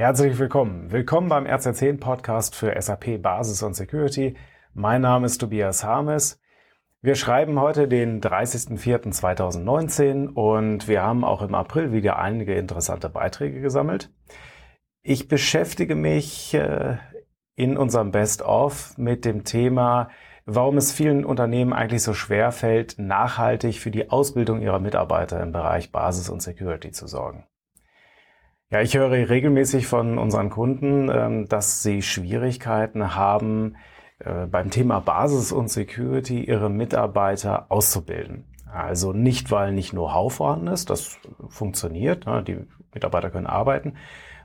Herzlich willkommen. Willkommen beim RZ10 Podcast für SAP Basis und Security. Mein Name ist Tobias Harmes. Wir schreiben heute den 30.04.2019 und wir haben auch im April wieder einige interessante Beiträge gesammelt. Ich beschäftige mich äh, in unserem Best-of mit dem Thema, warum es vielen Unternehmen eigentlich so schwer fällt, nachhaltig für die Ausbildung ihrer Mitarbeiter im Bereich Basis und Security zu sorgen. Ja, ich höre regelmäßig von unseren Kunden, ähm, dass sie Schwierigkeiten haben, äh, beim Thema Basis und Security ihre Mitarbeiter auszubilden. Also nicht, weil nicht Know-how vorhanden ist, das funktioniert, ne, die Mitarbeiter können arbeiten,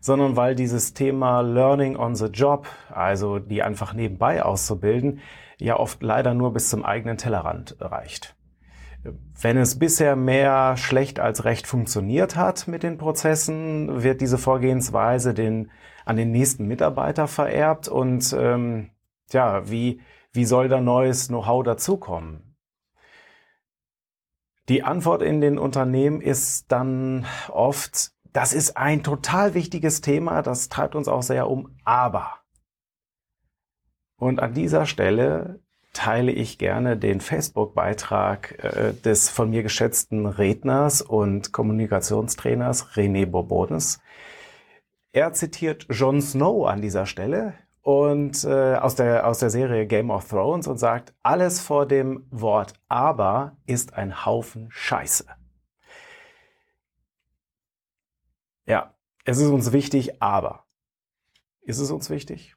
sondern weil dieses Thema Learning on the Job, also die einfach nebenbei auszubilden, ja oft leider nur bis zum eigenen Tellerrand reicht. Wenn es bisher mehr schlecht als recht funktioniert hat mit den Prozessen, wird diese Vorgehensweise den, an den nächsten Mitarbeiter vererbt und ähm, Tja, wie, wie soll da neues Know-how dazukommen? Die Antwort in den Unternehmen ist dann oft, das ist ein total wichtiges Thema, das treibt uns auch sehr um, aber. Und an dieser Stelle teile ich gerne den Facebook-Beitrag äh, des von mir geschätzten Redners und Kommunikationstrainers René Bourbonus. Er zitiert Jon Snow an dieser Stelle, und äh, aus, der, aus der Serie Game of Thrones und sagt, alles vor dem Wort aber ist ein Haufen Scheiße. Ja, es ist uns wichtig, aber. Ist es uns wichtig?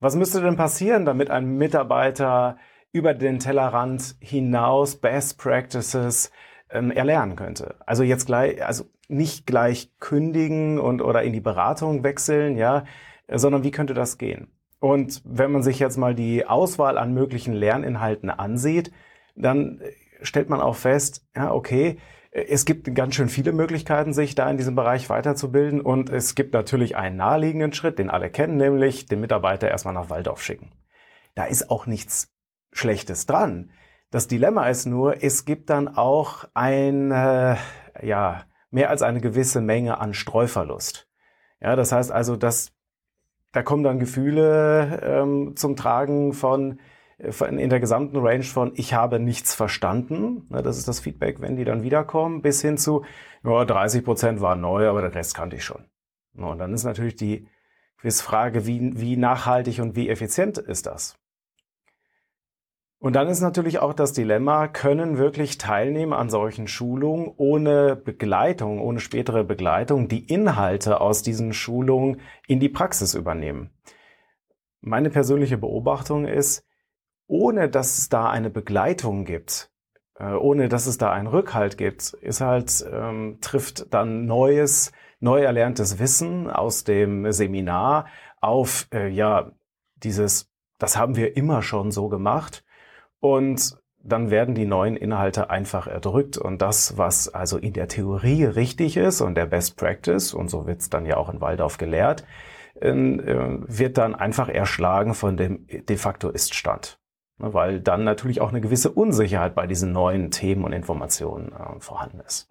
Was müsste denn passieren, damit ein Mitarbeiter über den Tellerrand hinaus Best Practices ähm, erlernen könnte? Also jetzt gleich, also nicht gleich kündigen und oder in die Beratung wechseln, ja, sondern wie könnte das gehen? Und wenn man sich jetzt mal die Auswahl an möglichen Lerninhalten ansieht, dann stellt man auch fest, ja, okay, es gibt ganz schön viele Möglichkeiten, sich da in diesem Bereich weiterzubilden. Und es gibt natürlich einen naheliegenden Schritt, den alle kennen, nämlich den Mitarbeiter erstmal nach Waldorf schicken. Da ist auch nichts Schlechtes dran. Das Dilemma ist nur, es gibt dann auch ein, äh, ja, mehr als eine gewisse Menge an Streuverlust. Ja, das heißt also, dass da kommen dann Gefühle ähm, zum Tragen von in der gesamten Range von ich habe nichts verstanden. Das ist das Feedback, wenn die dann wiederkommen, bis hin zu ja, 30 Prozent waren neu, aber der Rest kannte ich schon. Und dann ist natürlich die Quizfrage, wie, wie nachhaltig und wie effizient ist das? Und dann ist natürlich auch das Dilemma, können wirklich Teilnehmer an solchen Schulungen ohne Begleitung, ohne spätere Begleitung die Inhalte aus diesen Schulungen in die Praxis übernehmen? Meine persönliche Beobachtung ist, ohne dass es da eine Begleitung gibt, äh, ohne dass es da einen Rückhalt gibt, ist halt, ähm, trifft dann neues, neu erlerntes Wissen aus dem Seminar auf, äh, ja, dieses, das haben wir immer schon so gemacht und dann werden die neuen Inhalte einfach erdrückt und das, was also in der Theorie richtig ist und der Best Practice, und so wird's dann ja auch in Waldorf gelehrt, ähm, äh, wird dann einfach erschlagen von dem de facto Iststand. Ne, weil dann natürlich auch eine gewisse Unsicherheit bei diesen neuen Themen und Informationen äh, vorhanden ist.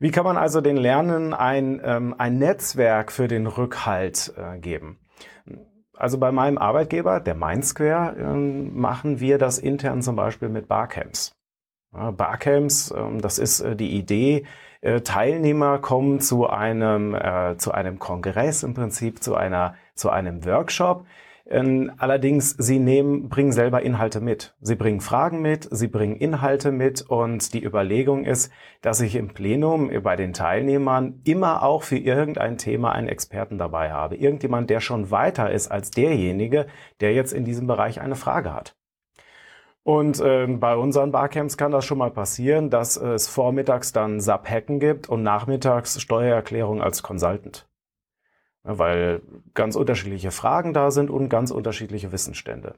Wie kann man also den Lernen ein, ähm, ein Netzwerk für den Rückhalt äh, geben? Also bei meinem Arbeitgeber, der Mindsquare, ähm, machen wir das intern zum Beispiel mit Barcamps. Barcamps, ähm, das ist äh, die Idee, Teilnehmer kommen zu einem, zu einem Kongress im Prinzip, zu einer, zu einem Workshop, allerdings, sie nehmen, bringen selber Inhalte mit. Sie bringen Fragen mit, sie bringen Inhalte mit und die Überlegung ist, dass ich im Plenum bei den Teilnehmern immer auch für irgendein Thema einen Experten dabei habe. Irgendjemand, der schon weiter ist als derjenige, der jetzt in diesem Bereich eine Frage hat. Und äh, bei unseren Barcamps kann das schon mal passieren, dass es vormittags dann SAP-Hacken gibt und nachmittags Steuererklärung als Consultant weil ganz unterschiedliche Fragen da sind und ganz unterschiedliche Wissensstände.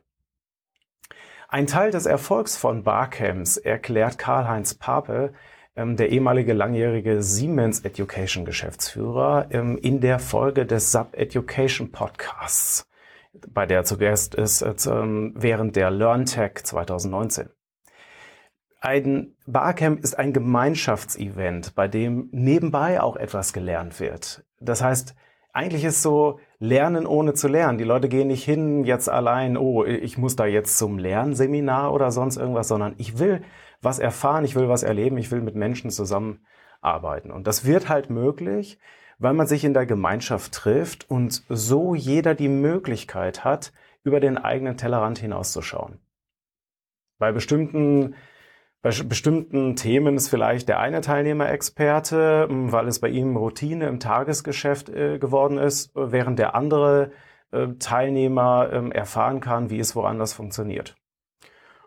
Ein Teil des Erfolgs von Barcamps erklärt Karl-Heinz Pape, ähm, der ehemalige langjährige Siemens Education Geschäftsführer, ähm, in der Folge des SAP Education Podcasts, bei der zu Gast ist äh, ähm, während der LearnTech 2019. Ein Barcamp ist ein Gemeinschaftsevent, bei dem nebenbei auch etwas gelernt wird. Das heißt, eigentlich ist so Lernen ohne zu lernen. Die Leute gehen nicht hin jetzt allein, oh, ich muss da jetzt zum Lernseminar oder sonst irgendwas, sondern ich will was erfahren, ich will was erleben, ich will mit Menschen zusammenarbeiten. Und das wird halt möglich, weil man sich in der Gemeinschaft trifft und so jeder die Möglichkeit hat, über den eigenen Tellerrand hinauszuschauen. Bei bestimmten bei bestimmten Themen ist vielleicht der eine Teilnehmer Experte, weil es bei ihm Routine im Tagesgeschäft äh, geworden ist, während der andere äh, Teilnehmer äh, erfahren kann, wie es woanders funktioniert.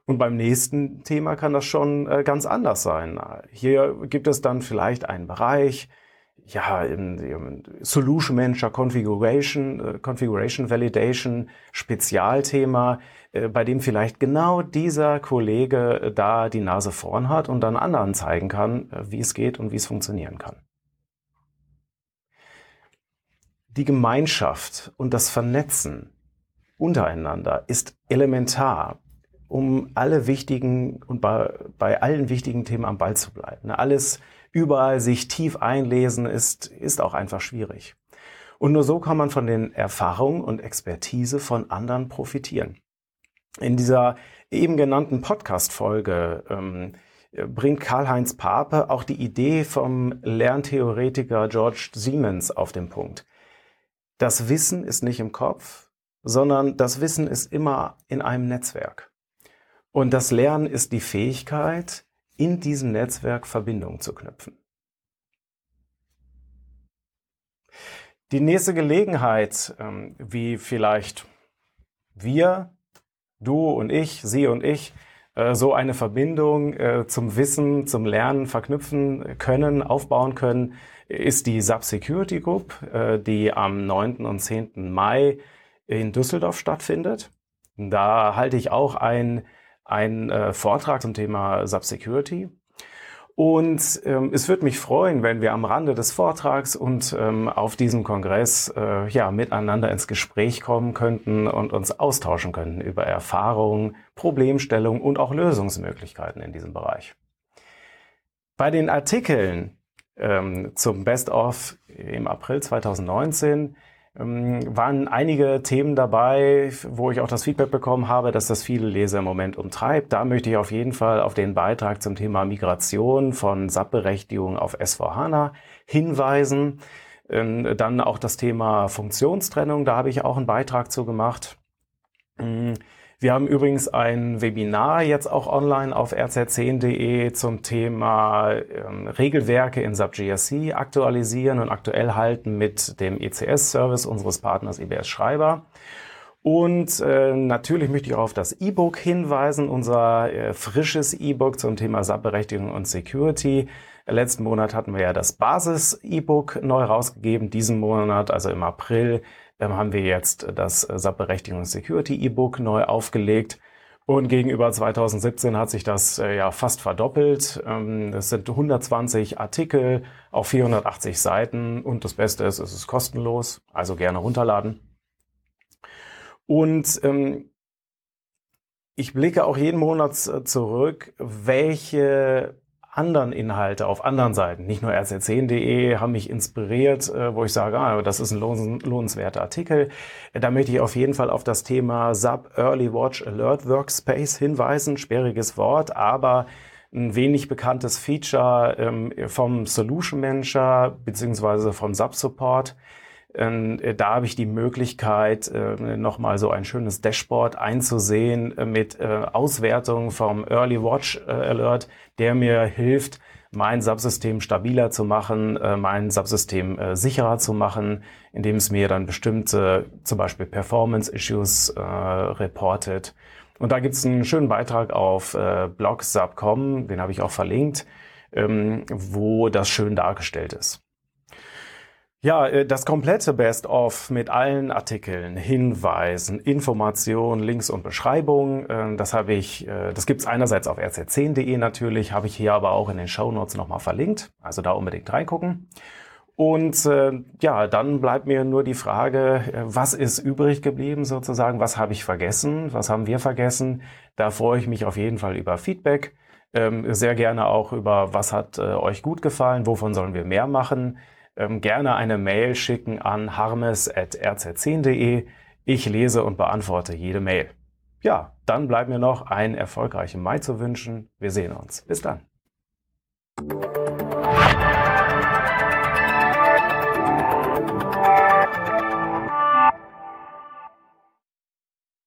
Und beim nächsten Thema kann das schon äh, ganz anders sein. Hier gibt es dann vielleicht einen Bereich, ja, im, Solution Manager Configuration, äh, Configuration Validation Spezialthema, äh, bei dem vielleicht genau dieser Kollege äh, da die Nase vorn hat und dann anderen zeigen kann, wie es geht und wie es funktionieren kann. Die Gemeinschaft und das Vernetzen untereinander ist elementar, um alle wichtigen und bei, bei allen wichtigen Themen am Ball zu bleiben. Alles überall sich tief einlesen ist, ist auch einfach schwierig. Und nur so kann man von den Erfahrungen und Expertise von anderen profitieren. In dieser eben genannten Podcast-Folge ähm, bringt Karl-Heinz Pape auch die Idee vom Lerntheoretiker George Siemens auf den Punkt. Das Wissen ist nicht im Kopf, sondern das Wissen ist immer in einem Netzwerk. Und das Lernen ist die Fähigkeit, in diesem Netzwerk Verbindungen zu knüpfen. Die nächste Gelegenheit, ähm, wie vielleicht wir, du und ich, sie und ich, äh, so eine Verbindung äh, zum Wissen, zum Lernen verknüpfen können, aufbauen können, ist die Sub Security Group, äh, die am 9. und 10. Mai in Düsseldorf stattfindet. Da halte ich auch ein einen äh, Vortrag zum Thema Subsecurity. Und ähm, es würde mich freuen, wenn wir am Rande des Vortrags und ähm, auf diesem Kongress äh, ja miteinander ins Gespräch kommen könnten und uns austauschen könnten über Erfahrungen, Problemstellungen und auch Lösungsmöglichkeiten in diesem Bereich. Bei den Artikeln ähm, zum Best of im April 2019 ähm, waren einige Themen dabei, wo ich auch das Feedback bekommen habe, dass das viele Leser im Moment umtreibt. Da möchte ich auf jeden Fall auf den Beitrag zum Thema Migration von SAP-Berechtigung auf S4HANA hinweisen. Ähm, dann auch das Thema Funktionstrennung, da habe ich auch einen Beitrag zu gemacht. Wir haben übrigens ein Webinar jetzt auch online auf rz10.de zum Thema ähm, Regelwerke in SAP GRC aktualisieren und aktuell halten mit dem ECS-Service unseres Partners IBS Schreiber. Und äh, natürlich möchte ich auch auf das E-Book hinweisen, unser äh, frisches E-Book zum Thema SAP-Berechtigung und Security. Letzten Monat hatten wir ja das Basis-E-Book neu rausgegeben. Diesen Monat, also im April, haben wir jetzt das SAP-Berechtigung Security E-Book neu aufgelegt. Und gegenüber 2017 hat sich das äh, ja fast verdoppelt. Ähm, es sind 120 Artikel auf 480 Seiten und das Beste ist, es ist kostenlos, also gerne runterladen. Und ähm, ich blicke auch jeden Monat zurück, welche anderen Inhalte auf anderen Seiten, nicht nur rz10.de, haben mich inspiriert, äh, wo ich sage, ah, das ist ein lohnenswerter Artikel. Da möchte ich auf jeden Fall auf das Thema SAP Early Watch Alert Workspace hinweisen. Sperriges Wort, aber ein wenig bekanntes Feature ähm, vom Solution Manager beziehungsweise vom SAP Support. Ähm, da habe ich die Möglichkeit, äh, nochmal so ein schönes Dashboard einzusehen äh, mit äh, Auswertung vom Early Watch Alert, der mir hilft, mein Subsystem stabiler zu machen, mein Subsystem sicherer zu machen, indem es mir dann bestimmte, zum Beispiel Performance-Issues reportet. Und da gibt es einen schönen Beitrag auf blog Subcom, den habe ich auch verlinkt, ähm, wo das schön dargestellt ist. Ja, äh, das komplette Best-of mit allen Artikeln, Hinweisen, Informationen, Links und Beschreibungen, äh, das habe ich, äh, das gibt's einerseits auf rz10.de natürlich, habe ich hier aber auch in den Show Notes nochmal verlinkt, also da unbedingt reingucken. Und ja, dann bleibt mir nur die Frage, was ist übrig geblieben sozusagen, was habe ich vergessen, was haben wir vergessen. Da freue ich mich auf jeden Fall über Feedback, ähm, sehr gerne auch über, was hat euch gut gefallen, wovon sollen wir mehr machen ähm, gerne eine Mail schicken an harmes.rz10.de. Ich lese und beantworte jede Mail. Ja, dann bleibt mir noch einen erfolgreichen Mai zu wünschen. Wir sehen uns. Bis dann.